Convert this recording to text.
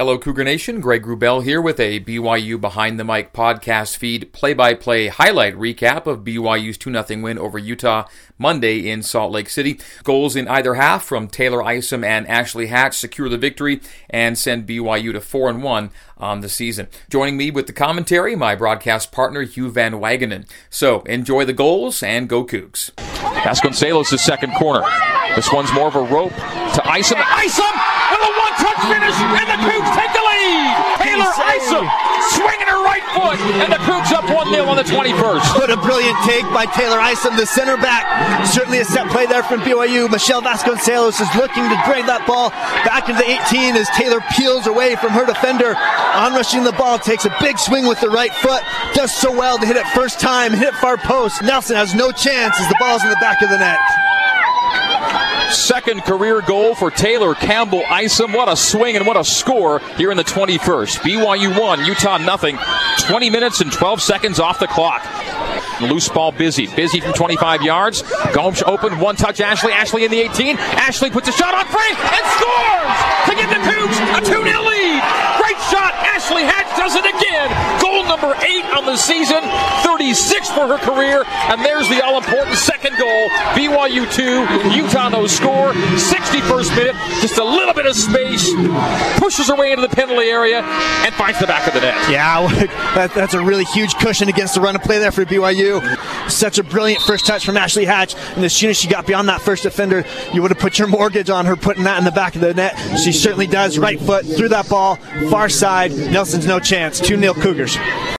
Hello, Cougar Nation. Greg Wrubell here with a BYU Behind the Mic podcast feed play by play highlight recap of BYU's 2 0 win over Utah Monday in Salt Lake City. Goals in either half from Taylor Isom and Ashley Hatch secure the victory and send BYU to 4 1 on the season. Joining me with the commentary, my broadcast partner, Hugh Van Wagenen. So enjoy the goals and go Cougs. Vasconcelos' second corner. This one's more of a rope to Isom. Isom with a one-touch finish, and the Cougs take the lead. Taylor Isom swinging her right foot, and the the 21st. What a brilliant take by Taylor Isom, the center back. Certainly a set play there from BYU. Michelle Vasconcelos is looking to drag that ball back into the 18 as Taylor peels away from her defender. Onrushing the ball, takes a big swing with the right foot, does so well to hit it first time, hit it far post. Nelson has no chance as the ball's in the back of the net. Second career goal for Taylor Campbell Isom. What a swing and what a score here in the 21st. BYU 1, Utah nothing. 20 minutes and 12 seconds off the clock. Loose ball busy. Busy from 25 yards. Gomes open, one touch Ashley. Ashley in the 18. Ashley puts a shot on frame and scores to get the Cougs a 2 0 the season. 36 for her career. And there's the all important second goal. BYU 2, Utah no score. 61st minute. Just a little bit of space. Pushes her way into the penalty area and finds the back of the net. Yeah, that, that's a really huge cushion against the run of play there for BYU. Such a brilliant first touch from Ashley Hatch. And as soon as she got beyond that first defender, you would have put your mortgage on her putting that in the back of the net. She certainly does. Right foot through that ball, far side. Nelson's no chance. 2 0 Cougars.